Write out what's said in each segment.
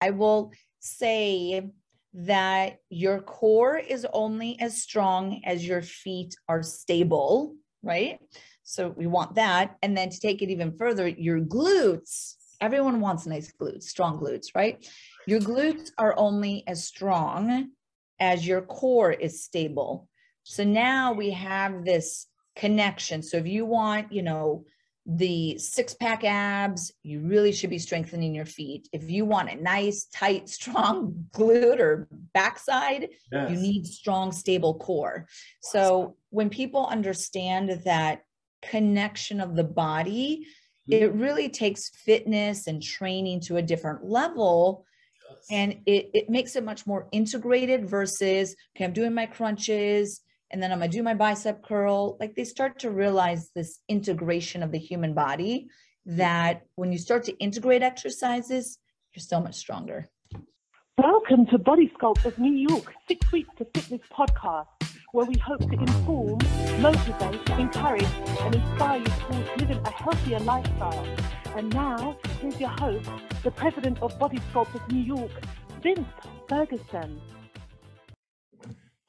I will say that your core is only as strong as your feet are stable, right? So we want that. And then to take it even further, your glutes, everyone wants nice glutes, strong glutes, right? Your glutes are only as strong as your core is stable. So now we have this connection. So if you want, you know, the six pack abs, you really should be strengthening your feet. If you want a nice, tight, strong glute or backside, yes. you need strong, stable core. So when people understand that connection of the body, mm-hmm. it really takes fitness and training to a different level. Yes. And it, it makes it much more integrated versus, okay, I'm doing my crunches and then I'm gonna do my bicep curl. Like they start to realize this integration of the human body that when you start to integrate exercises, you're so much stronger. Welcome to Body Sculpt of New York, Six Weeks to Fitness podcast, where we hope to inform, motivate, encourage, and inspire you towards living a healthier lifestyle. And now, here's your host, the president of Body Sculpt of New York, Vince Ferguson.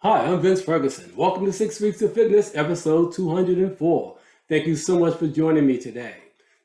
Hi, I'm Vince Ferguson. Welcome to Six Weeks of Fitness, episode 204. Thank you so much for joining me today.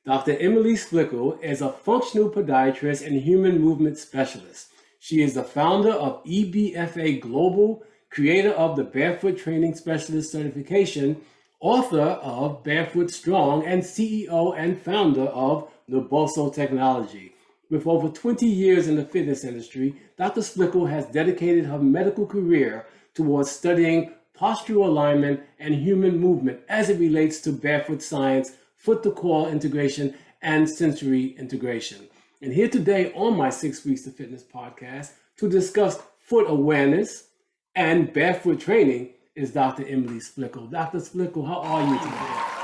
Dr. Emily Splichal is a functional podiatrist and human movement specialist. She is the founder of EBFA Global, creator of the Barefoot Training Specialist Certification, author of Barefoot Strong, and CEO and founder of Naboso Technology. With over 20 years in the fitness industry, Dr. Splichal has dedicated her medical career towards studying postural alignment and human movement as it relates to barefoot science, foot to core integration, and sensory integration. And here today on my Six Weeks to Fitness podcast to discuss foot awareness and barefoot training is Dr. Emily Splichal. Dr. Splichal, how are you today?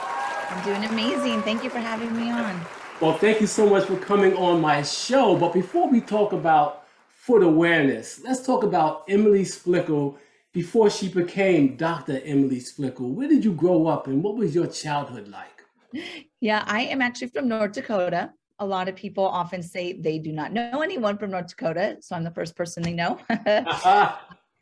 I'm doing amazing. Thank you for having me on. Well, thank you so much for coming on my show. But before we talk about foot awareness, let's talk about Emily Splichal before she became Dr. Emily Splichal. Where did you grow up and what was your childhood like? Yeah, I am actually from North Dakota. A lot of people often say they do not know anyone from North Dakota, so I'm the first person they know.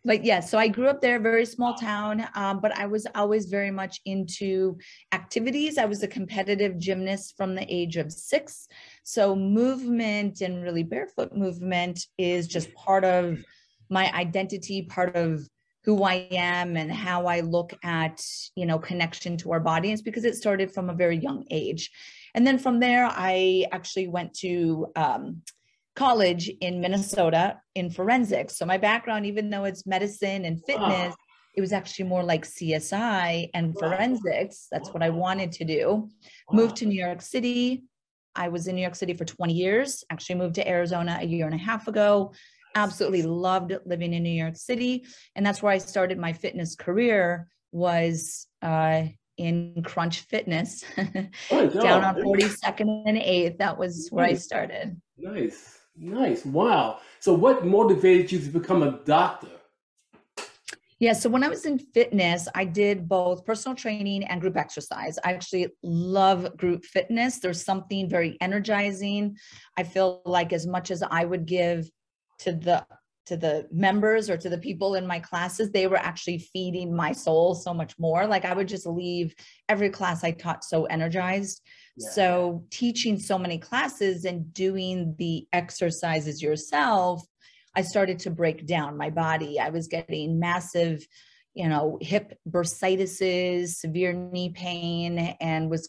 but yeah, so I grew up there, very small town, um, but I was always very much into activities. I was a competitive gymnast from the age of six. So movement and really barefoot movement is just part of my identity, part of who I am and how I look at, you know, connection to our body. It's because it started from a very young age. And then from there, I actually went to um, college in Minnesota in forensics. So my background, even though it's medicine and fitness, it was actually more like CSI and forensics. That's what I wanted to do. Moved to New York City. I was in New York City for 20 years. Actually moved to Arizona a year and a half ago absolutely loved living in New York City. And that's where I started my fitness career was uh, in Crunch Fitness oh, down on 42nd and 8th. That was where nice. I started. Nice. Nice. Wow. So what motivated you to become a doctor? Yeah, so when I was in fitness, I did both personal training and group exercise. I actually love group fitness. There's something very energizing. I feel like as much as I would give to the to the members or to the people in my classes they were actually feeding my soul so much more. Like i would just leave every class i taught so energized. Yeah. so teaching so many classes and doing the exercises yourself i started to break down my body. I was getting massive you know hip bursitis severe knee pain and was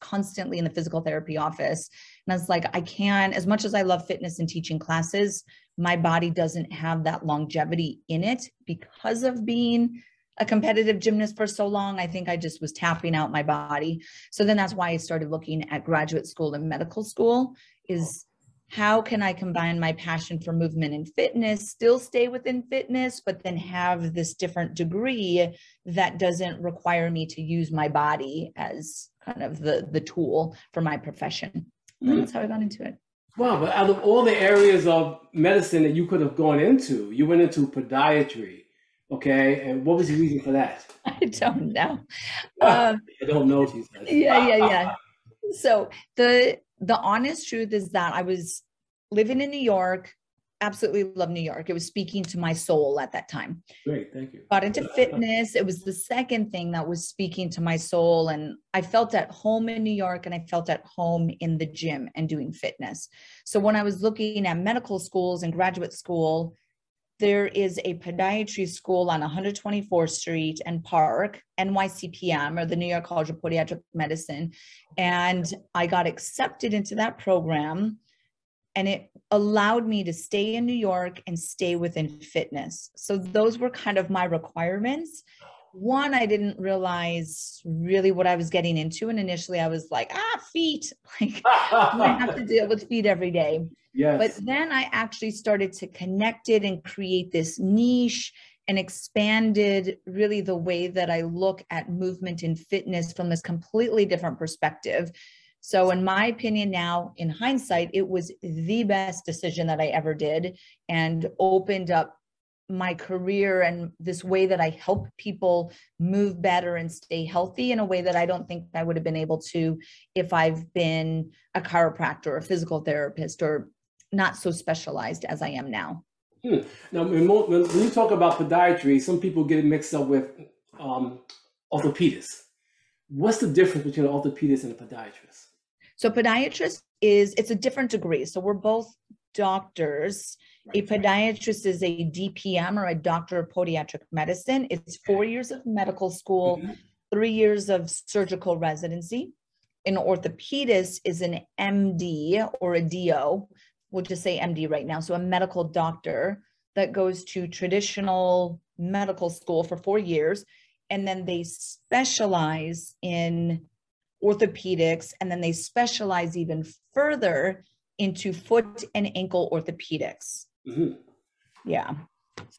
constantly in the physical therapy office. And i was like i can't as much as i love fitness and teaching classes my body doesn't have that longevity in it because of being a competitive gymnast for so long. I think I just was tapping out my body. So then that's why I started looking at graduate school and medical school is how can I combine my passion for movement and fitness, still stay within fitness, but then have this different degree that doesn't require me to use my body as kind of the, the tool for my profession. Mm-hmm. That's how I got into it. Wow, but out of all the areas of medicine that you could have gone into, you went into podiatry. Okay, and what was the reason for that? I don't know. Um, I don't know, she says. Yeah, yeah, yeah. So the the honest truth is that I was living in New York. Absolutely love New York. It was speaking to my soul at that time. Great, thank you. Got into fitness. It was the second thing that was speaking to my soul. And I felt at home in New York and I felt at home in the gym and doing fitness. So when I was looking at medical schools and graduate school, there is a podiatry school on 124th Street and Park, NYCPM, or the New York College of Podiatric Medicine. And I got accepted into that program and it allowed me to stay in New York and stay within fitness. So those were kind of my requirements. One, I didn't realize really what I was getting into. And initially I was like, ah, feet. Like I have to deal with feet every day. Yes. But then I actually started to connect it and create this niche and expanded really the way that I look at movement and fitness from this completely different perspective. So, in my opinion, now in hindsight, it was the best decision that I ever did and opened up my career and this way that I help people move better and stay healthy in a way that I don't think I would have been able to if I've been a chiropractor or a physical therapist or not so specialized as I am now. Hmm. Now, when, when, you talk about podiatry, some people get it mixed up with um, orthopedists. What's the difference between an orthopedist and a podiatrist? So podiatrist is it's a different degree. So we're both doctors. Right. A podiatrist is a DPM or a doctor of podiatric medicine. It's four years of medical school, mm-hmm. three years of surgical residency. An orthopedist is an MD or a DO. We'll just say MD right now. So a medical doctor that goes to traditional medical school for four years. And then they specialize in orthopedics, and then they specialize even further into foot and ankle orthopedics. Mm-hmm. Yeah.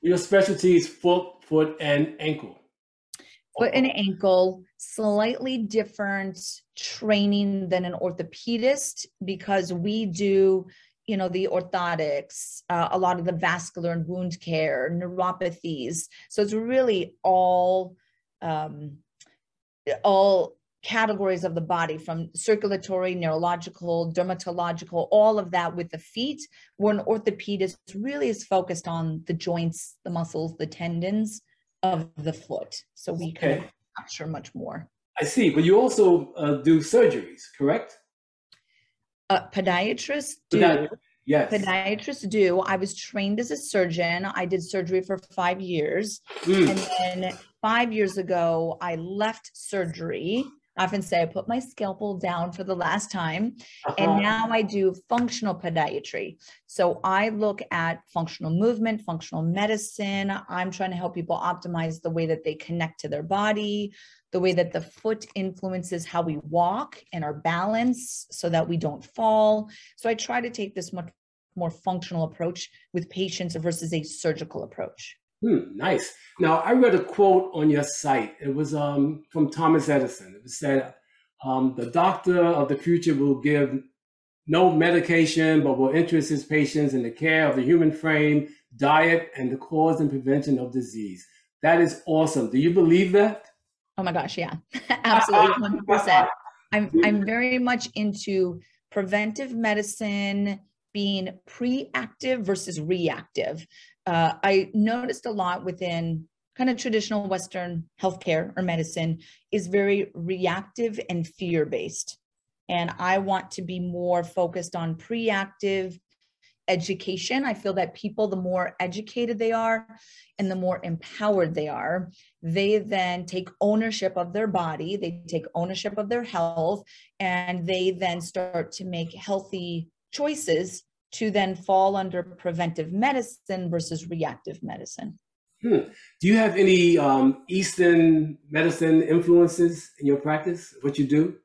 Your specialty is foot, foot, and ankle. Foot and ankle, slightly different training than an orthopedist because we do, you know, the orthotics, uh, a lot of the vascular and wound care, neuropathies. So it's really all, um, all categories of the body from circulatory, neurological, dermatological, all of that with the feet, where an orthopedist really is focused on the joints, the muscles, the tendons of the foot. So we okay. of capture much more. I see, but you also uh, do surgeries, correct? Uh, podiatrists do. Yes. Podiatrists do. I was trained as a surgeon. I did surgery for five years. Mm. And then five years ago, I left surgery I often say I put my scalpel down for the last time. Uh-huh. And now I do functional podiatry. So I look at functional movement, functional medicine. I'm trying to help people optimize the way that they connect to their body, the way that the foot influences how we walk and our balance so that we don't fall. So I try to take this much more functional approach with patients versus a surgical approach. Hmm, nice. Now, I read a quote on your site. It was um, from Thomas Edison. It said, um, The doctor of the future will give no medication, but will interest his patients in the care of the human frame, diet, and the cause and prevention of disease. That is awesome. Do you believe that? Oh my gosh, yeah, absolutely, 100%. I'm, I'm very much into preventive medicine, being pre-active versus reactive uh, I noticed a lot within kind of traditional Western healthcare or medicine is very reactive and fear based. And I want to be more focused on pre-active education. I feel that people, the more educated they are and the more empowered they are, they then take ownership of their body, they take ownership of their health, and they then start to make healthy choices to then fall under preventive medicine versus reactive medicine. Hmm. Do you have any um, Eastern medicine influences in your practice, what you do?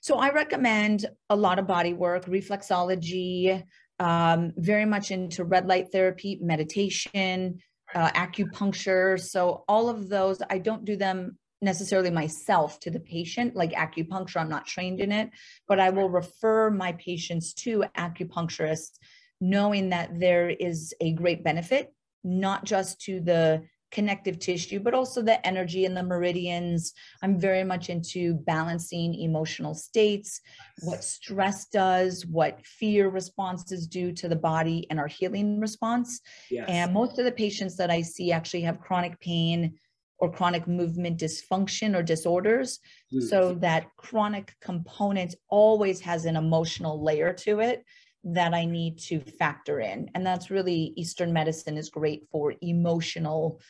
So I recommend a lot of body work, reflexology, um, very much into red light therapy, meditation, uh, acupuncture. So all of those, I don't do them necessarily myself to the patient, like acupuncture, I'm not trained in it, but I will refer my patients to acupuncturists, knowing that there is a great benefit, not just to the connective tissue, but also the energy and the meridians. I'm very much into balancing emotional states, what stress does, what fear responses do to the body, and our healing response. Yes. And most of the patients that I see actually have chronic pain or chronic movement dysfunction or disorders. Mm. So that chronic component always has an emotional layer to it that I need to factor in. And that's really Eastern medicine is great for emotional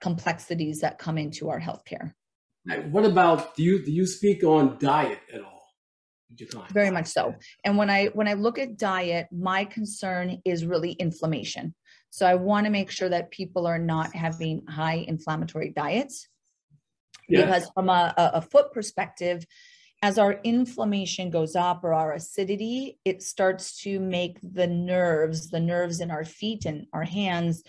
complexities that come into our healthcare. What about do you do you speak on diet at all? with your clients? Very much so. And when I when I look at diet, my concern is really inflammation. So I want to make sure that people are not having high inflammatory diets. Yeah. Because from a, a, a foot perspective, as our inflammation goes up or our acidity, it starts to make the nerves, the nerves in our feet and our hands,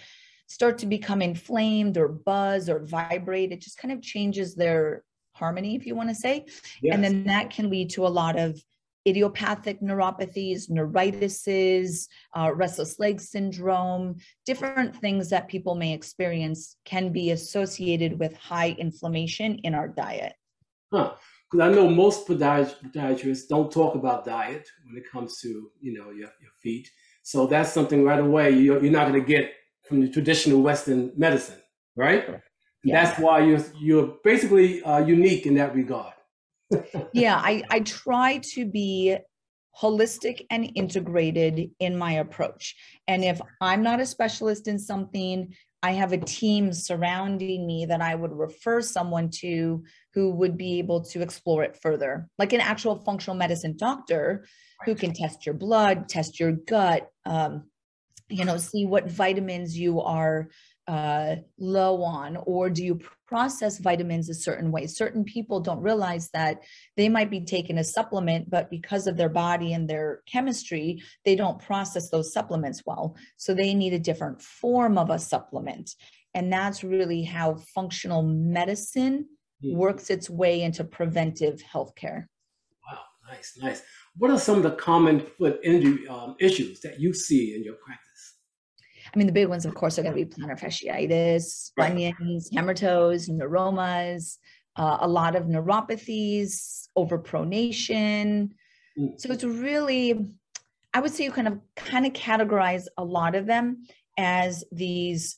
start to become inflamed or buzz or vibrate. It just kind of changes their harmony, if you want to say. Yes. And then that can lead to a lot of idiopathic neuropathies, neuritises, uh, restless leg syndrome, different things that people may experience can be associated with high inflammation in our diet. Huh. Because I know most podiat- podiatrists don't talk about diet when it comes to you know your, your feet. So that's something right away you're, you're not going to get from the traditional Western medicine, right? Yeah. That's why you're you're basically uh, unique in that regard. Yeah, I, I try to be holistic and integrated in my approach. And if I'm not a specialist in something, I have a team surrounding me that I would refer someone to who would be able to explore it further, like an actual functional medicine doctor who can test your blood, test your gut, um, you know, see what vitamins you are uh, low on, or do you process vitamins a certain way? Certain people don't realize that they might be taking a supplement, but because of their body and their chemistry, they don't process those supplements well. So they need a different form of a supplement. And that's really how functional medicine Hmm. works its way into preventive healthcare. Wow, nice, nice. What are some of the common foot injury um, issues that you see in your practice? I mean, the big ones, of course, are going to be plantar fasciitis, bunions, hammer toes, neuromas, uh, a lot of neuropathies, overpronation. Mm. So it's really, I would say you kind of kind of categorize a lot of them as these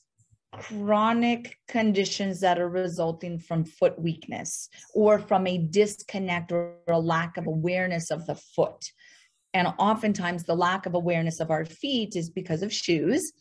chronic conditions that are resulting from foot weakness or from a disconnect or a lack of awareness of the foot. And oftentimes, the lack of awareness of our feet is because of shoes,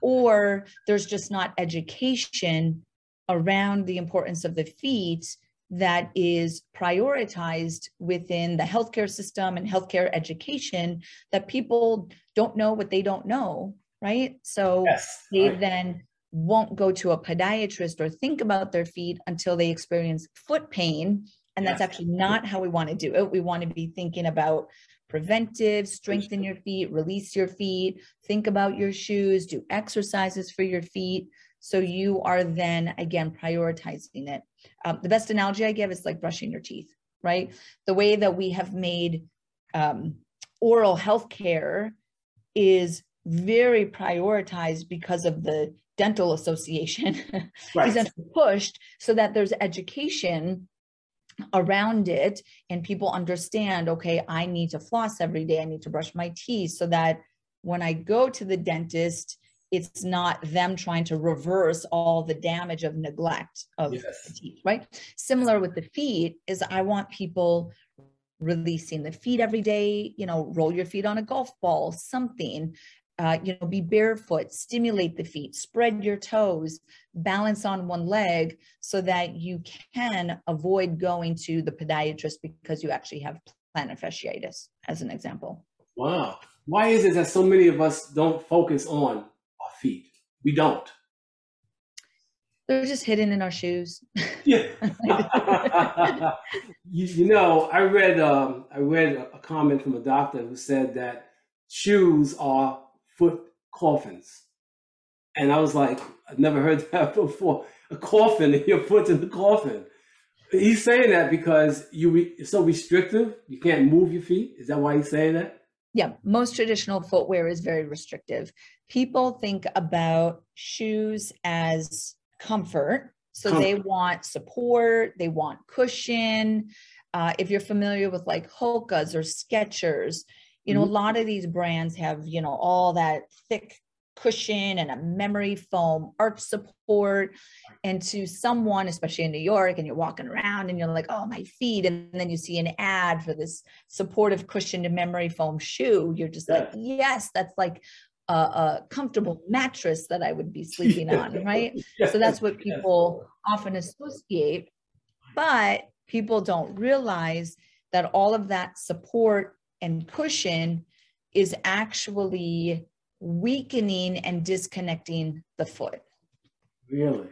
or there's just not education around the importance of the feet that is prioritized within the healthcare system and healthcare education that people don't know what they don't know, right? So Yes. they then won't go to a podiatrist or think about their feet until they experience foot pain. And that's Yes. actually not how we want to do it. We want to be thinking about preventive, strengthen your feet, release your feet, think about your shoes, do exercises for your feet. So you are then again prioritizing it. Um, the best analogy I give is like brushing your teeth, right? The way that we have made um, oral health care is very prioritized because of the dental association Right. is pushed so that there's education around it and people understand okay i need to floss every day. I need to brush my teeth so that when i go to the dentist it's not them trying to reverse all the damage of neglect of the teeth right? Similar with the feet is i want people releasing the feet every day you know roll your feet on a golf ball something uh, you know be barefoot stimulate the feet spread your toes balance on one leg so that you can avoid going to the podiatrist because you actually have plantar fasciitis as an example Wow. Why is it that so many of us don't focus on our feet? We don't. they're just hidden in our shoes Yeah. you, you know, I read um, I read a, a comment from a doctor who said that shoes are foot coffins, and I was like, I've never heard that before. A coffin, and your foot's in the coffin. He's saying that because you re, it's so restrictive, you can't move your feet. Is that why he's saying that? yeah most traditional footwear is very restrictive people think about shoes as comfort. So Comfort. they want support, they want cushion. Uh, if you're familiar with like Hoka's or Skechers, you know, a mm-hmm. lot of these brands have, you know, all that thick cushion and a memory foam arch support. And to someone, especially in New York, and you're walking around and you're like, oh, my feet. And then you see an ad for this supportive cushion to memory foam shoe. You're just like, yes, that's like a, a comfortable mattress that I would be sleeping on, right? So that's what people often associate. But people don't realize that all of that support and cushion is actually weakening and disconnecting the foot. Really?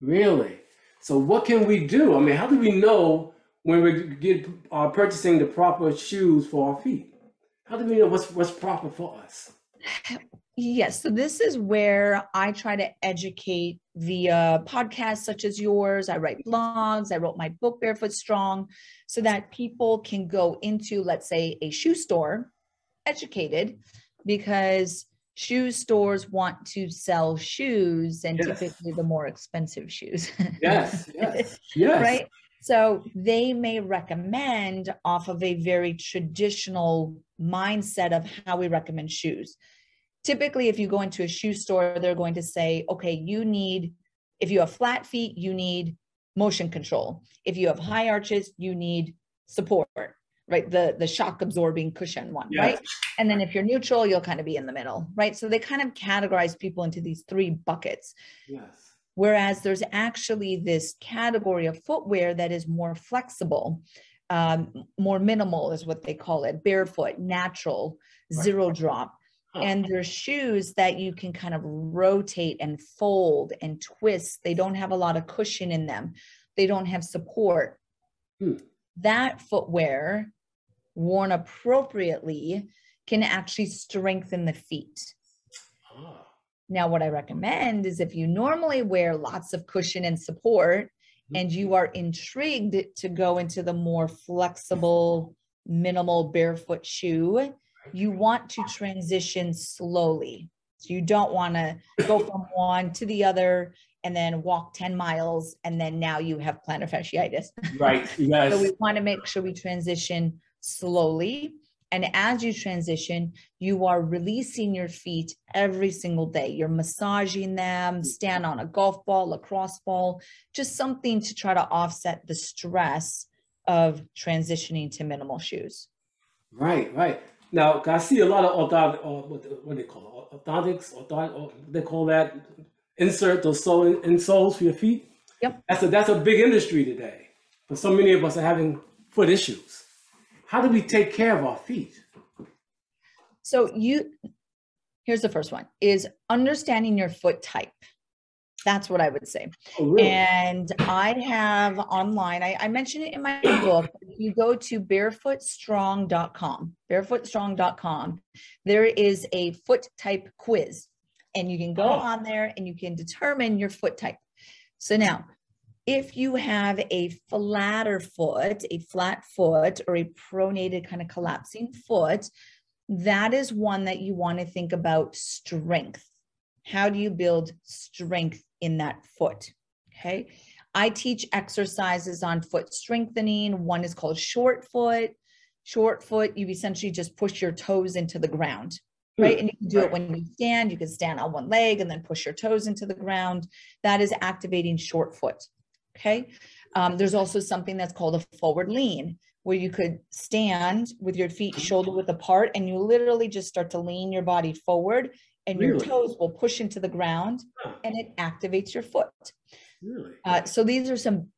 Really? So what can we do? I mean, how do we know when we're get, uh, purchasing the proper shoes for our feet? How do we know what's what's proper for us? Yes. So this is where I try to educate via podcasts such as yours. I write blogs. I wrote my book, Barefoot Strong, so that people can go into, let's say, a shoe store educated because shoe stores want to sell shoes and Yes. typically the more expensive shoes. Yes, yes, yes. right? So they may recommend off of a very traditional mindset of how we recommend shoes. Typically, if you go into a shoe store, they're going to say, okay, you need, if you have flat feet, you need motion control. If you have high arches, you need support, right? The, the shock absorbing cushion one, right? And then if you're neutral, you'll kind of be in the middle, right? So they kind of categorize people into these three buckets. Yes. Whereas there's actually this category of footwear that is more flexible, um, more minimal is what they call it, barefoot, natural, Right. zero drop. And there's shoes that you can kind of rotate and fold and twist. They don't have a lot of cushion in them. They don't have support. Hmm. That footwear, worn appropriately, can actually strengthen the feet. Ah, Now, what I recommend is if you normally wear lots of cushion and support, and you are intrigued to go into the more flexible, minimal barefoot shoe, you want to transition slowly. So you don't want to go from one to the other and then walk 10 miles and then now you have plantar fasciitis. right. Yes. So we want to make sure we transition slowly. And as you transition, you are releasing your feet every single day. You're massaging them, stand on a golf ball, lacrosse ball, just something to try to offset the stress of transitioning to minimal shoes. Right, right. Now, I see a lot of orthotic, or what, what do they call it? Orthotics, orthot, or they call that insert those sole insoles for your feet. Yep. That's a that's a big industry today. But so many of us are having foot issues. How do we take care of our feet? So you here's the first one is understanding your foot type. That's what I would say. Oh, really? And I have online, I, I mentioned it in my book. You go to barefootstrong.com, barefootstrong.com, there is a foot type quiz. And you can go Oh. on there and you can determine your foot type. So now, if you have a flatter foot, a flat foot, or a pronated kind of collapsing foot, that is one that you want to think about strength. How do you build strength in that foot? Okay. I teach exercises on foot strengthening. One is called short foot. Short foot, you essentially just push your toes into the ground, right? And you can do it when you stand. You can stand on one leg and then push your toes into the ground. That is activating short foot. Okay. Um, there's also something that's called a forward lean, where you could stand with your feet shoulder width apart and you literally just start to lean your body forward and your toes will push into the ground Huh, and it activates your foot. really? Uh, so these are some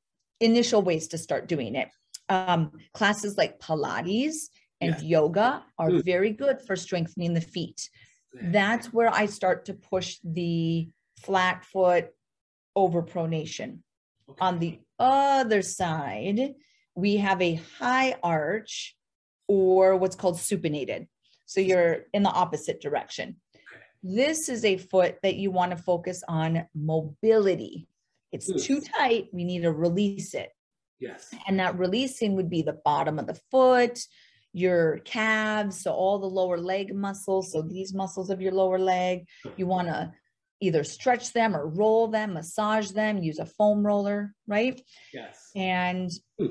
initial ways to start doing it. Um, classes like Pilates and Yes. yoga are Mm. very good for strengthening the feet. Yeah. That's where I start to push the flat foot over pronation. Okay. On the other side, we have a high arch or what's called supinated. So you're in the opposite direction. This is a foot that you want to focus on mobility. It's too tight. We need to release it. Yes. And that releasing would be the bottom of the foot, your calves, so all the lower leg muscles. So these muscles of your lower leg, you want to either stretch them or roll them, massage them, use a foam roller, right? Yes. And Hmm.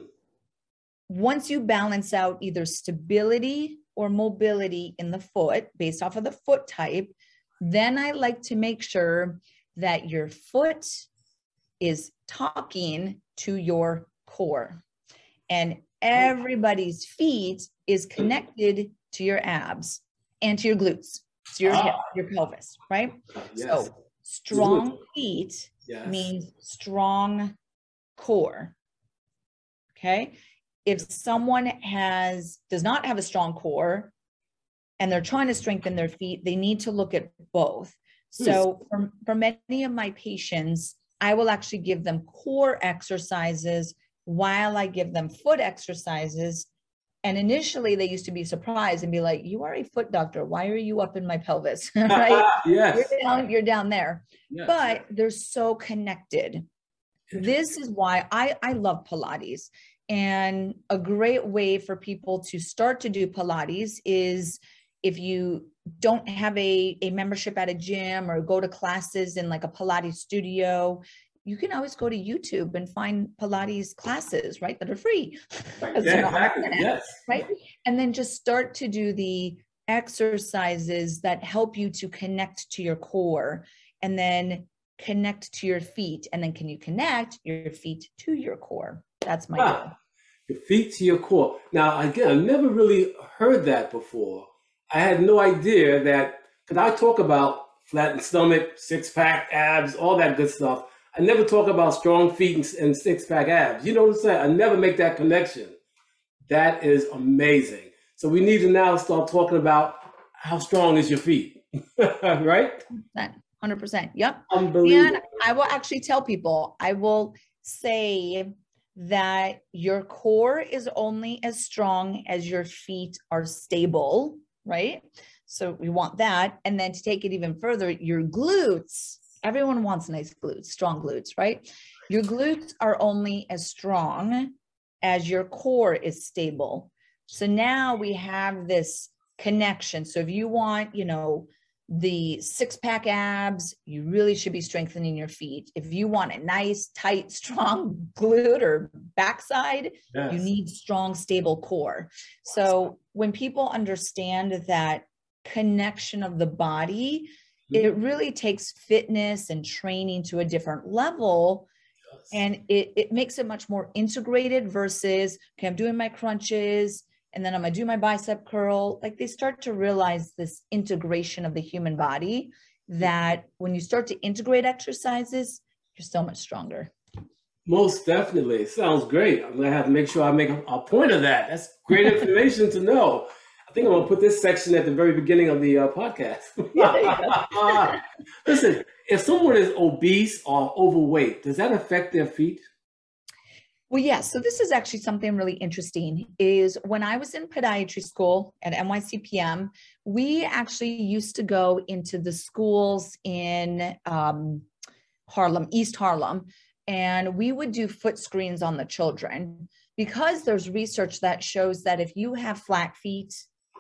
once you balance out either stability or mobility in the foot based off of the foot type, then I like to make sure that your foot is talking to your core. And everybody's feet is connected to your abs and to your glutes, to your hip, Ah. your pelvis, right? Yes. So strong feet yes. means strong core. Okay. If someone has does not have a strong core and they're trying to strengthen their feet, they need to look at both. Hmm. So for, for many of my patients, I will actually give them core exercises while I give them foot exercises. And initially they used to be surprised and be like, you are a foot doctor. Why are you up in my pelvis? right? yes. You're down, you're down there yes. but they're so connected. This is why I, I love Pilates. And a great way for people to start to do Pilates is if you don't have a, a membership at a gym or go to classes in like a Pilates studio, you can always go to YouTube and find Pilates classes, right? That are free. Yeah, not on the exactly. Yes. right? And then just start to do the exercises that help you to connect to your core and then connect to your feet. And then can you connect your feet to your core? That's my goal. Ah, your feet to your core. Now, again, I've never really heard that before. I had no idea that, because I talk about flattened stomach, six pack abs, all that good stuff. I never talk about strong feet and, and six pack abs. You know what I'm saying? I never make that connection. That is amazing. So we need to now start talking about how strong is your feet, right? 100%. Yep. Unbelievable. And I will actually tell people, I will say that your core is only as strong as your feet are stable, right? So we want that. And then to take it even further, your glutes, everyone wants nice glutes, strong glutes, right? Your glutes are only as strong as your core is stable. So now we have this connection. So if you want, you know, the six pack abs, you really should be strengthening your feet. If you want a nice, tight, strong glute or backside, Yes. you need strong, stable core. So when people understand that connection of the body, mm-hmm. it really takes fitness and training to a different level Yes. and it, it makes it much more integrated versus okay i'm doing my crunches and then i'm gonna do my bicep curl like they start to realize this integration of the human body that when you start to integrate exercises you're so much stronger Most definitely. Sounds great. I'm gonna have to make sure I make a, point of that. That's great information to know. I think I'm gonna put this section at the very beginning of the uh, podcast. Yeah, there you Listen, if someone is obese or overweight, does that affect their feet? Well, yeah. So this is actually something really interesting. Is when I was in podiatry school at NYCPM, we actually used to go into the schools in um, Harlem, East Harlem, and we would do foot screens on the children because there's research that shows that if you have flat feet,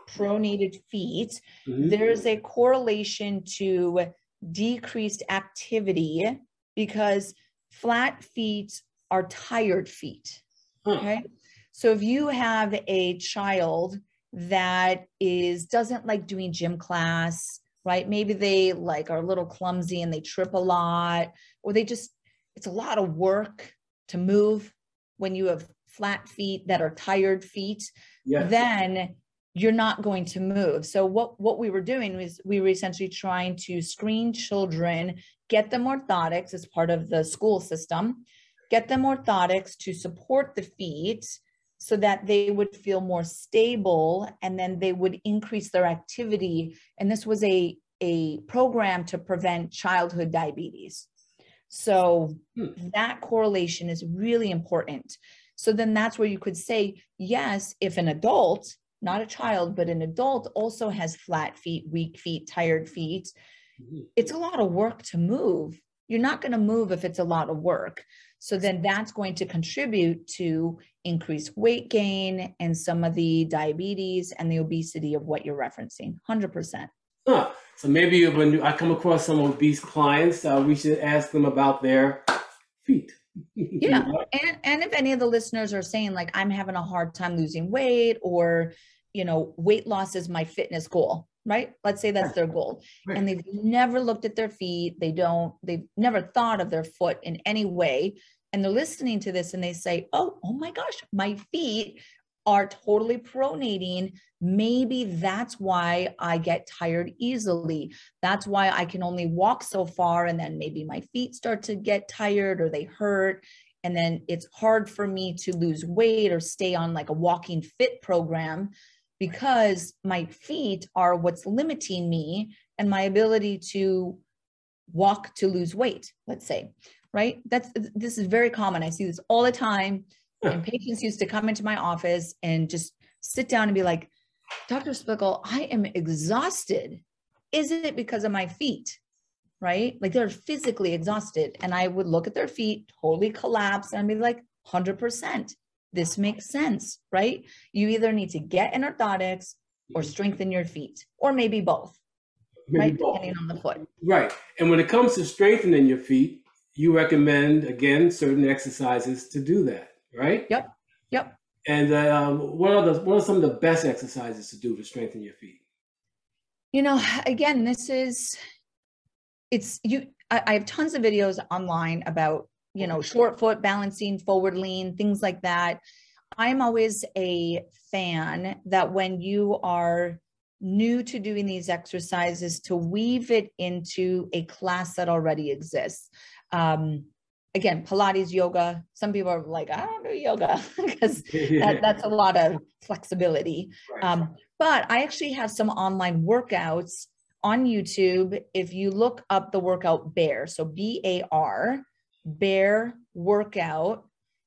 pronated feet, Mhm. there's a correlation to decreased activity because flat feet are tired feet. Hmm. Okay. So if you have a child that is doesn't like doing gym class, right? Maybe they like are a little clumsy and they trip a lot, or they just it's a lot of work to move when you have flat feet that are tired feet Yes. then you're not going to move. So what what we were doing was we were essentially trying to screen children, get them orthotics as part of the school system, get them orthotics to support the feet so that they would feel more stable and then they would increase their activity and this was a a program to prevent childhood diabetes. So Hmm. that correlation is really important. So then that's where you could say, yes, if an adult, not a child, but an adult also has flat feet, weak feet, tired feet, Mhm. it's a lot of work to move. You're not going to move if it's a lot of work. So then that's going to contribute to increased weight gain and some of the diabetes and the obesity of what you're referencing. 100%. Huh. So maybe when I come across some obese clients, uh, we should ask them about their feet. yeah and and if any of the listeners are saying like i'm having a hard time losing weight or you know weight loss is my fitness goal right? Let's say that's their goal. Right. and they've never looked at their feet. They don't they've never thought of their foot in any way. And they're listening to this and they say oh oh my gosh my feet are totally pronating. Maybe that's why i get tired easily. That's why i can only walk so far and then maybe my feet start to get tired or they hurt. And then it's hard for me to lose weight or stay on like a walking fit program because my feet are what's limiting me and my ability to walk to lose weight let's say right? That's this is very common. I see this all the time. Yeah. and patients used to come into my office and just sit down and be like dr Splichal i am exhausted. Is it because of my feet? Right? Like they're physically exhausted. And i would look at their feet totally collapse and I'd be like 100% this makes sense right you either need to get in orthotics or strengthen your feet or maybe both Maybe right both. depending on the foot Right. And when it comes to strengthening your feet, you recommend, again, certain exercises to do that, right? Yep. Yep. And um, what are the what are some of the best exercises to do to strengthen your feet? you know again this is it's you I, I have tons of videos online about you know short foot balancing forward lean things like that. I'm always a fan that when you are new to doing these exercises to weave it into a class that already exists. Um again pilates yoga. Some people are like i don't do yoga. Because that, that's a lot of flexibility. Right. um, but I actually have some online workouts on YouTube. If you look up the workout BARE, so B A R, BARE Workout,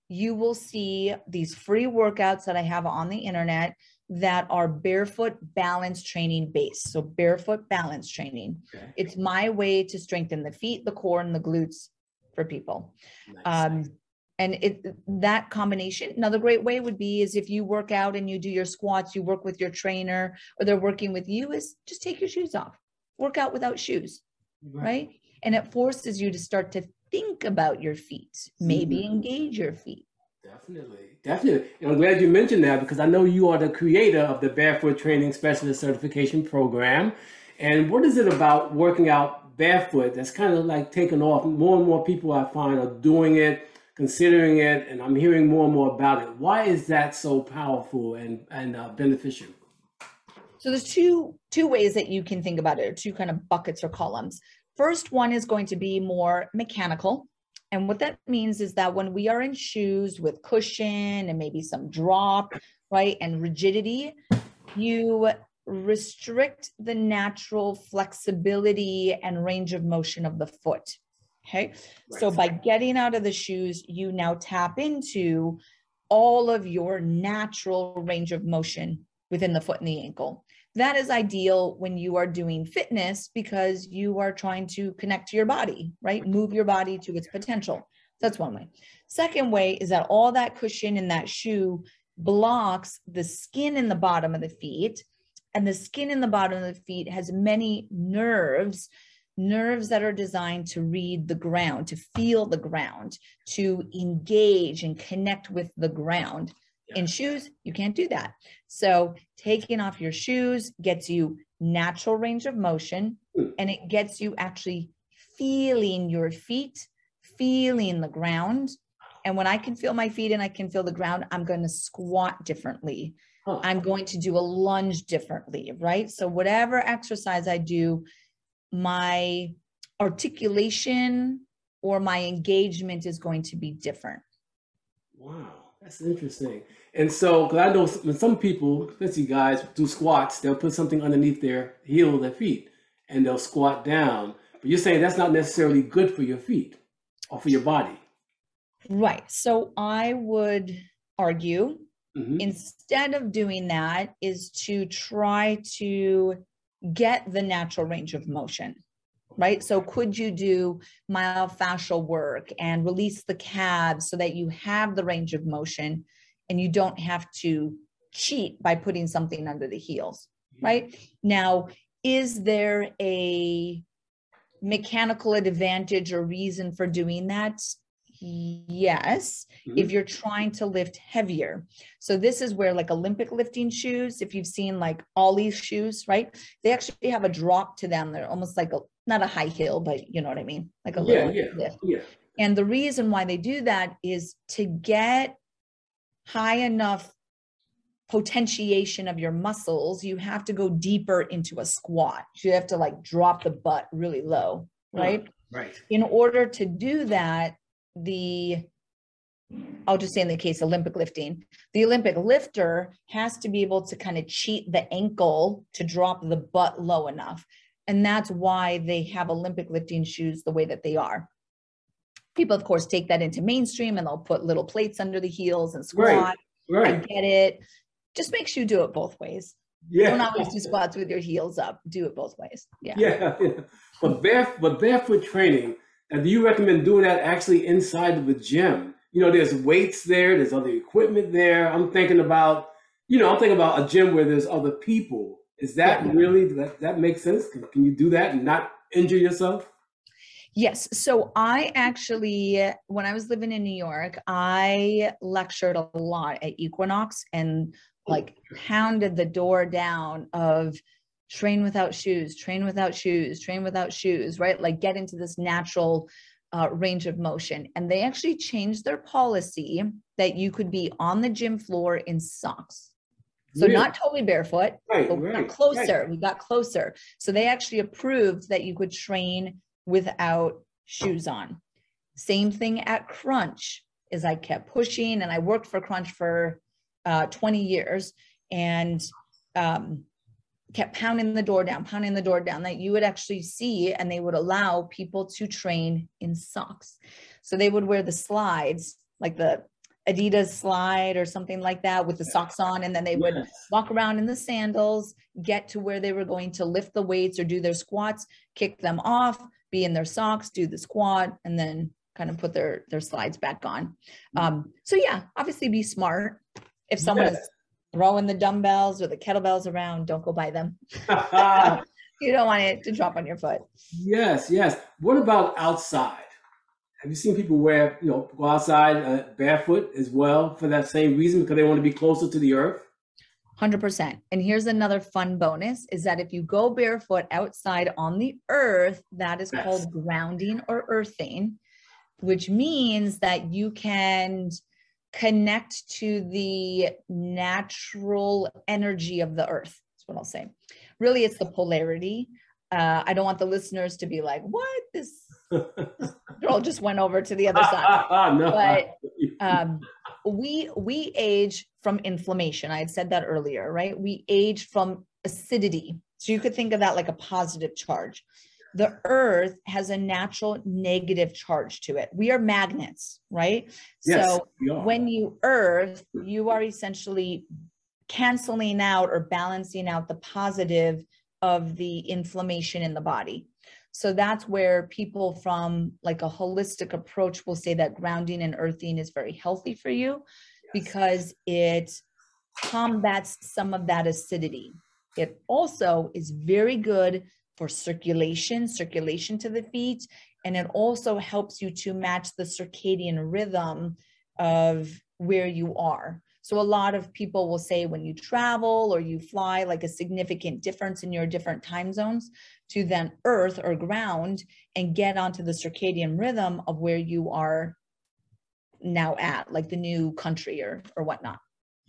you will see these free workouts that I have on the internet that are barefoot balance training based. So, barefoot balance training. Okay. It's my way to strengthen the feet, the core, and the glutes for people Nice. um, and it that combination another great way would be is if you work out and you do your squats you work with your trainer or they're working with you is just take your shoes off work out without shoes right and it forces you to start to think about your feet maybe engage your feet Definitely, definitely. And I'm glad you mentioned that because I know you are the creator of the Barefoot Training Specialist Certification Program. And what is it about working out barefoot that's kind of like taken off? More and more people I find are doing it, considering it, and I'm hearing more and more about it. Why is that so powerful and, and uh, beneficial? So there's two two ways that you can think about it, or two kind of buckets or columns. First one is going to be more mechanical. And what that means is that when we are in shoes with cushion and maybe some drop, right, and rigidity, you restrict the natural flexibility and range of motion of the foot. Okay. So by getting out of the shoes, you now tap into all of your natural range of motion within the foot and the ankle. That is ideal when you are doing fitness because you are trying to connect to your body, right? Move your body to its potential. That's one way. Second way is that all that cushion in that shoe blocks the skin in the bottom of the feet. And the skin in the bottom of the feet has many nerves, nerves that are designed to read the ground, to feel the ground, to engage and connect with the ground. In shoes, you can't do that. So taking off your shoes gets you natural range of motion and it gets you actually feeling your feet, feeling the ground. And when I can feel my feet and I can feel the ground, I'm going to squat differently. I'm going to do a lunge differently, right? So whatever exercise I do, my articulation or my engagement is going to be different. Wow, that's interesting. And so, because I know when some people, especially guys, do squats, they'll put something underneath their heel, their feet, and they'll squat down. But you're saying that's not necessarily good for your feet or for your body. Right. So I would argue Mhm. instead of doing that is to try to get the natural range of motion right? So could you do myofascial work and release the calves so that you have the range of motion and you don't have to cheat by putting something under the heels right? Now is there a mechanical advantage or reason for doing that? Yes, Mhm. if you're trying to lift heavier. So this is where like Olympic lifting shoes, if you've seen like Oly shoes, right? They actually have a drop to them. They're almost like a not a high heel, but you know what I mean? Like a Yeah, little yeah, lift. yeah. And the reason why they do that is to get high enough potentiation of your muscles, you have to go deeper into a squat. You have to like drop the butt really low, right? Right. In order to do that, the I'll just say in the case Olympic lifting, the Olympic lifter has to be able to kind of cheat the ankle to drop the butt low enough. And that's why they have Olympic lifting shoes the way that they are. People, of course, take that into mainstream and they'll put little plates under the heels and Right, squat. I Right. get it. Just make sure you do it both ways. Yeah. Don't always do squats with your heels up. Do it both ways. Yeah. Yeah, yeah. But bare, but barefoot training. Now, do you recommend doing that actually inside of a gym? You know, there's weights there, there's other equipment there. I'm thinking about, you know, I'm thinking about a gym where there's other people. Is that Yeah. really that that makes sense? Can, can you do that and not injure yourself? Yes. So I actually, when I was living in New York, I lectured a lot at Equinox and oh. like pounded the door down of train without shoes, train without shoes, train without shoes, right? Like get into this natural uh, range of motion. And they actually changed their policy that you could be on the gym floor in socks. So Really? not totally barefoot, right, but we right, got right. closer. We got closer. So they actually approved that you could train without shoes on. Same thing at Crunch is I kept pushing and I worked for Crunch for uh, 20 years and um, kept pounding the door down, pounding the door down that you would actually see and they would allow people to train in socks. So they would wear the slides like the Adidas slide or something like that with the socks on and then they would Yes. walk around in the sandals, get to where they were going to lift the weights or do their squats, kick them off, be in their socks, do the squat, and then kind of put their their slides back on. Um, so yeah, obviously be smart. If someone Yes. is throwing the dumbbells or the kettlebells around, don't go by them. You don't want it to drop on your foot. yes, yes. What about outside? Have you seen people wear, you know, go outside uh, barefoot as well for that same reason because they want to be closer to the earth? 100%. And here's another fun bonus is that if you go barefoot outside on the earth, that is Yes. called grounding or earthing, which means that you can connect to the natural energy of the earth. That's what I'll say. Really, it's the polarity. Uh, I don't want the listeners to be like, what? This girl just went over to the other side no. but um, we we age from inflammation. I had said that earlier, right? We age from acidity. So you could think of that like a positive charge. The earth has a natural negative charge to it. We are magnets, right? yes, So when you earth, you are essentially canceling out or balancing out the positive of the inflammation in the body. So that's where people from like a holistic approach will say that grounding and earthing is very healthy for you Yes. because it combats some of that acidity. It also is very good for circulation, circulation to the feet, and it also helps you to match the circadian rhythm of where you are. So a lot of people will say when you travel or you fly, like a significant difference in your different time zones to then earth or ground and get onto the circadian rhythm of where you are now at, like the new country or or whatnot.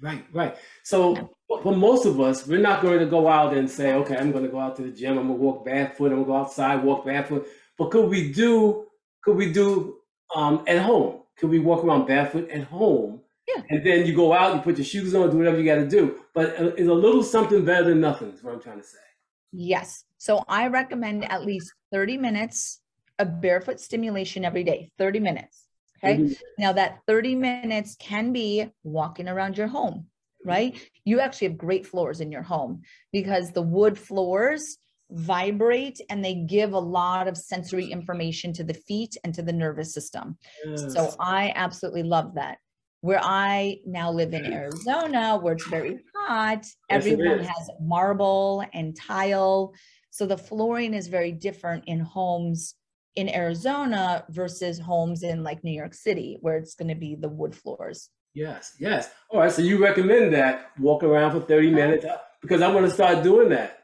Right, right. So for most of us, we're not going to go out and say, okay, I'm going to go out to the gym. I'm going to walk barefoot. I'm going to go outside, walk barefoot. But could we do? Could we do um, at home? Could we walk around barefoot at home? Yeah. And then you go out, you put your shoes on, do whatever you got to do. But it's a little something better than nothing. Is what I'm trying to say. Yes. So I recommend at least 30 minutes of barefoot stimulation every day, 30 minutes. Okay. Mhm. Now, that 30 minutes can be walking around your home, right? Mm-hmm. You actually have great floors in your home because the wood floors vibrate and they give a lot of sensory information to the feet and to the nervous system. So I absolutely love that. Where I now live in Arizona, where it's very hot, Yes, everyone has marble and tile. So the flooring is very different in homes in Arizona versus homes in like New York City, where it's going to be the wood floors. Yes, yes. All right. So you recommend that walk around for 30 minutes uh, because I'm going to start doing that.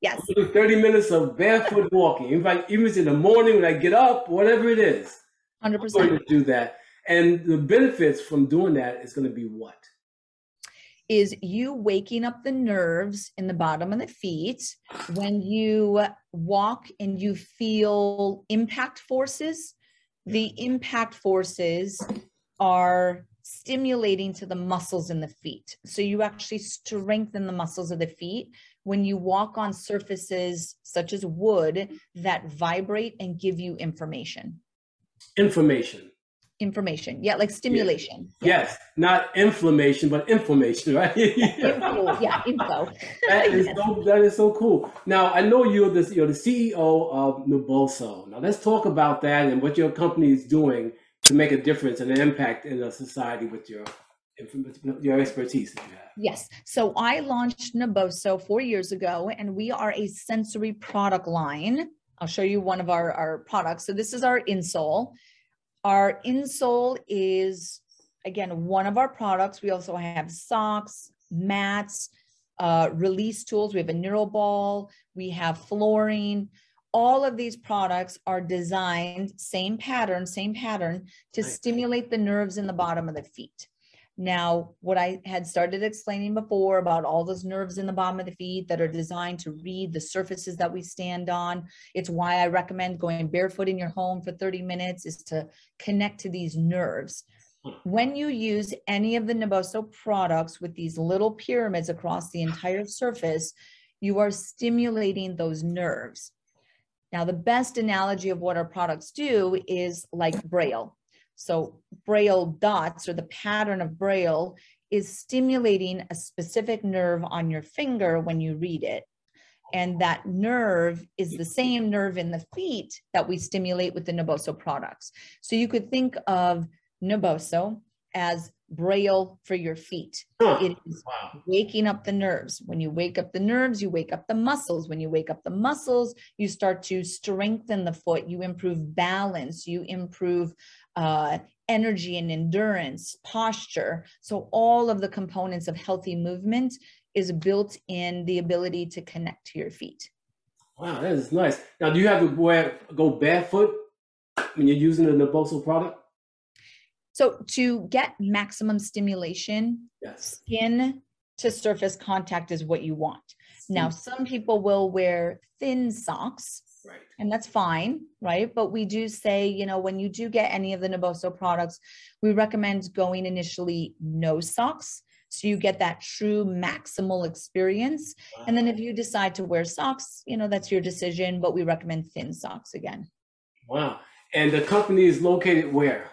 Yes. 30 minutes of barefoot walking. In fact, even if it's in the morning when I get up, whatever it is, 100%. I'm going to do that. And the benefits from doing that is going to be what? Is you waking up the nerves in the bottom of the feet when you walk and you feel impact forces. The impact forces are stimulating to the muscles in the feet. So you actually strengthen the muscles of the feet when you walk on surfaces such as wood that vibrate and give you information. Information. Information. Yeah, like stimulation. Yes, not inflammation, but information, right? Info, yeah, info. that is so that is so cool. Now I know you're the you're the CEO of Naboso. Now let's talk about that and what your company is doing to make a difference and an impact in the society with your your expertise that you have. Yes. So I launched Naboso four years ago, and we are a sensory product line. I'll show you one of our, our products. So this is our insole. Our insole is, again, one of our products. We also have socks, mats, uh, release tools. We have a neural ball. We have flooring all of these products are designed same pattern same pattern to nice. stimulate the nerves in the bottom of the feet now what i had started explaining before about all those nerves in the bottom of the feet that are designed to read the surfaces that we stand on it's why i recommend going barefoot in your home for 30 minutes is to connect to these nerves when you use any of the Naboso products with these little pyramids across the entire surface, you are stimulating those nerves. Now, the best analogy of what our products do is like Braille. So, Braille dots or the pattern of Braille is stimulating a specific nerve on your finger when you read it. And that nerve is the same nerve in the feet that we stimulate with the Naboso products. So, you could think of Naboso as braille for your feet. Huh. It is wow. waking up the nerves. When you wake up the nerves, you wake up the muscles. When you wake up the muscles, you start to strengthen the foot. You improve balance. You improve uh, energy and endurance, posture. So, all of the components of healthy movement is built in the ability to connect to your feet. Wow, that is nice. Now, do you have to wear go barefoot when you're using the Naboso product? So to get maximum stimulation, yes. skin to surface contact is what you want. Now, some people will wear thin socks, right. and that's fine, right? But we do say, you know, when you do get any of the Naboso products, we recommend going initially no socks. So you get that true maximal experience. Wow. And then if you decide to wear socks, you know, that's your decision, but we recommend thin socks again. Wow. And the company is located where?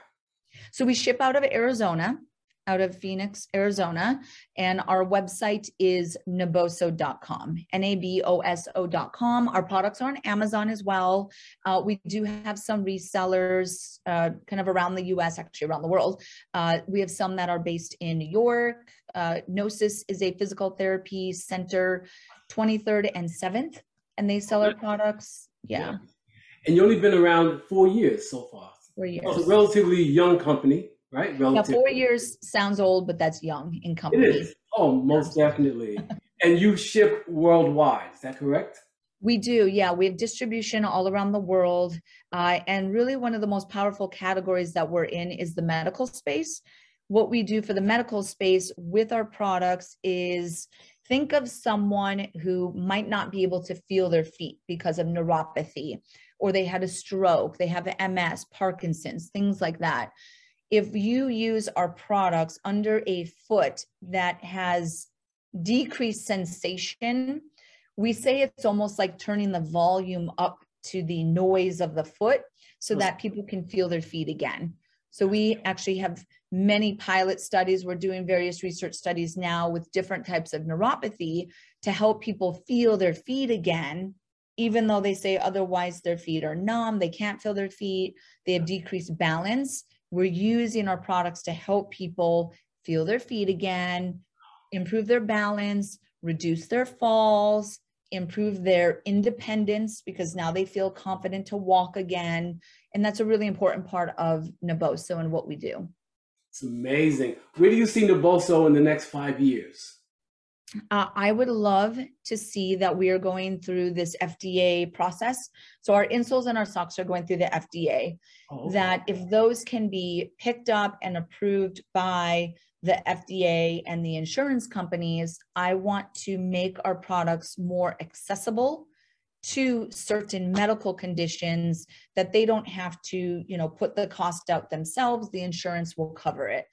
So we ship out of Arizona, out of Phoenix, Arizona, and our website is naboso.com, N A B O S O.com. Our products are on Amazon as well. Uh, we do have some resellers uh, kind of around the US, actually around the world. Uh, we have some that are based in New York. Uh, Gnosis is a physical therapy center, 23rd and 7th, and they sell our products. Yeah. And you only been around four years so far. Four years. It's a relatively young company, right? Relatively. Yeah, four years sounds old, but that's young in company. It is. Oh, most definitely. and you ship worldwide, is that correct? We do, yeah. We have distribution all around the world. Uh, and really, one of the most powerful categories that we're in is the medical space. What we do for the medical space with our products is think of someone who might not be able to feel their feet because of neuropathy or they had a stroke, they have MS, Parkinson's, things like that. If you use our products under a foot that has decreased sensation, we say it's almost like turning the volume up to the noise of the foot so that people can feel their feet again. So we actually have many pilot studies. We're doing various research studies now with different types of neuropathy to help people feel their feet again even though they say otherwise their feet are numb, they can't feel their feet, they have decreased balance. We're using our products to help people feel their feet again, improve their balance, reduce their falls, improve their independence because now they feel confident to walk again. And that's a really important part of Naboso and what we do. It's amazing. Where do you see Naboso in the next five years? Uh, I would love to see that we are going through this FDA process. So our insoles and our socks are going through the FDA. Oh. That if those can be picked up and approved by the FDA and the insurance companies, I want to make our products more accessible to certain medical conditions that they don't have to, you know, put the cost out themselves. The insurance will cover it.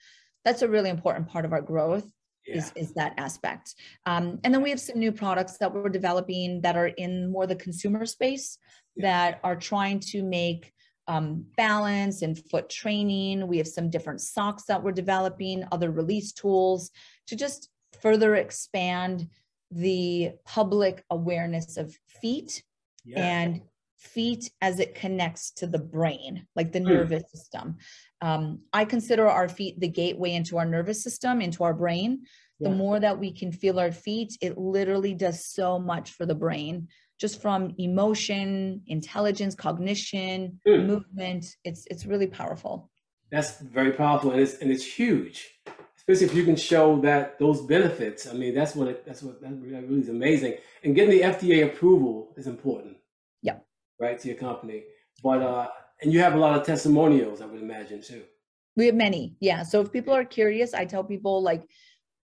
That's a really important part of our growth. Yeah. Is, is that aspect. Um, and then we have some new products that we're developing that are in more the consumer space yeah. that are trying to make um, balance and foot training. We have some different socks that we're developing, other release tools to just further expand the public awareness of feet yeah. and feet as it connects to the brain, like the mm. nervous system. Um, I consider our feet the gateway into our nervous system, into our brain. Yeah. The more that we can feel our feet, it literally does so much for the brain just from emotion, intelligence, cognition, mm. movement. It's it's really powerful. That's very powerful, and it's and it's huge, especially if you can show that those benefits. I mean, that's what it, that's what that really is amazing. And getting the FDA approval is important. Yeah. Right to your company, but uh, and you have a lot of testimonials, I would imagine too. We have many, yeah. So if people are curious, I tell people like,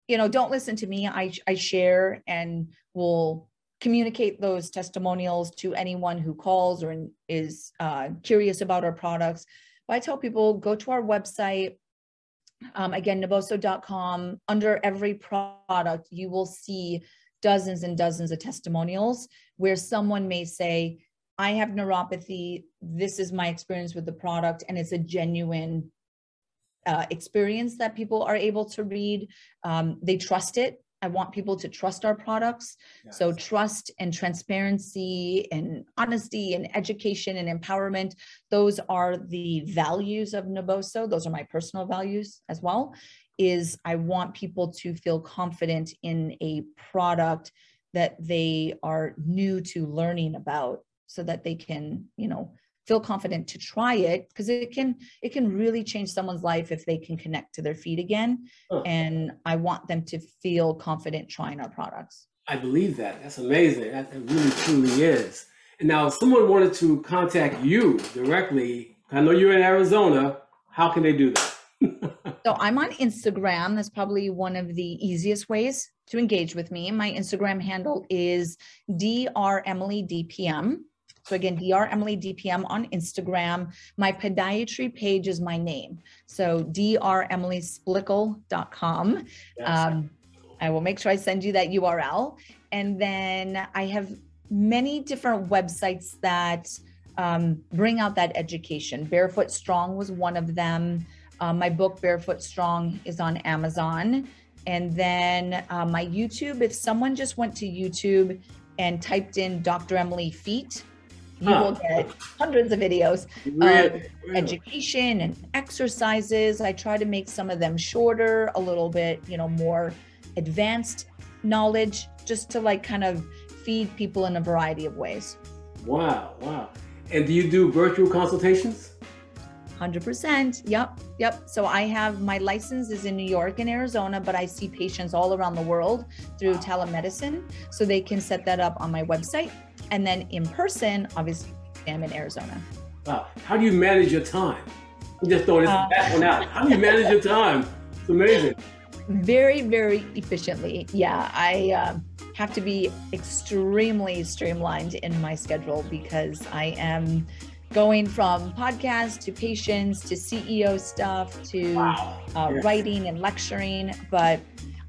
you know, don't listen to me. I I share and will communicate those testimonials to anyone who calls or is uh, curious about our products. But I tell people go to our website. Um, again, naboso.com. Under every product, you will see dozens and dozens of testimonials where someone may say, I have neuropathy. This is my experience with the product, and it's a genuine uh, experience that people are able to read. Um, they trust it. I want people to trust our products. Yes. So, trust and transparency and honesty and education and empowerment, those are the values of Naboso. Those are my personal values as well. Is I want people to feel confident in a product that they are new to learning about so that they can, you know, feel confident to try it because it can it can really change someone's life if they can connect to their feet again. Oh. and i want them to feel confident trying our products. I believe that. That's amazing. That, that really truly is. And now if someone wanted to contact you directly i know you're in arizona how can they do that? So i'm on instagram. That's probably one of the easiest ways to engage with me. My instagram handle is dr emily dpm so again, Dr. Emily DPM on Instagram. My podiatry page is my name. So dremilysplichal.com. Um, I will make sure I send you that URL. And then I have many different websites that um, bring out that education. Barefoot Strong was one of them. Uh, my book, Barefoot Strong, is on Amazon. And then uh, my YouTube, if someone just went to YouTube and typed in Dr. Emily Feet, you huh. will get hundreds of videos really? of education and exercises. I try to make some of them shorter, a little bit, you know, more advanced knowledge, just to like kind of feed people in a variety of ways. Wow, wow. And do you do virtual consultations? 100%. Yep. Yep. So I have my license is in New York and Arizona, but I see patients all around the world through telemedicine. So they can set that up on my website and then in person, obviously, I'm in Arizona. Wow. How do you manage your time? I'm just throwing this uh, that one out. How do you manage your time? It's amazing. Very, very efficiently. Yeah. I uh, have to be extremely streamlined in my schedule because I am going from podcasts to patients to CEO stuff to wow. uh, writing and lecturing. But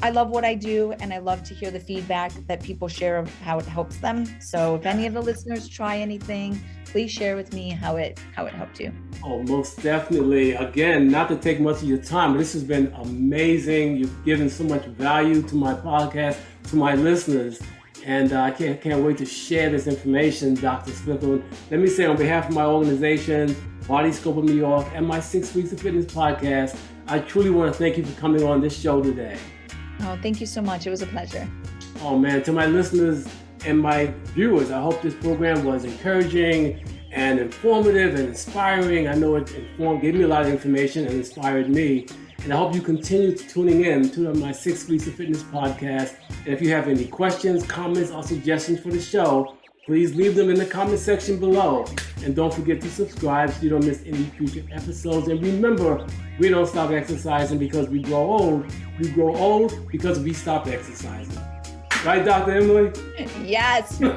I love what I do and I love to hear the feedback that people share of how it helps them. So if any of the listeners try anything, please share with me how it how it helped you. Oh, most definitely. Again, not to take much of your time, but this has been amazing. You've given so much value to my podcast, to my listeners. And uh, I can't, can't wait to share this information, Dr. Splichal. Let me say on behalf of my organization, Body Scope of New York, and my Six Weeks of Fitness podcast, I truly want to thank you for coming on this show today. Oh, thank you so much. It was a pleasure. Oh man, to my listeners, and my viewers. I hope this program was encouraging and informative and inspiring. I know it informed, gave me a lot of information and inspired me. And I hope you continue to tuning in to my Six Weeks of Fitness podcast. And if you have any questions, comments, or suggestions for the show, please leave them in the comment section below. And don't forget to subscribe so you don't miss any future episodes. And remember, we don't stop exercising because we grow old. We grow old because we stop exercising. Right, Dr. Emily? Yes.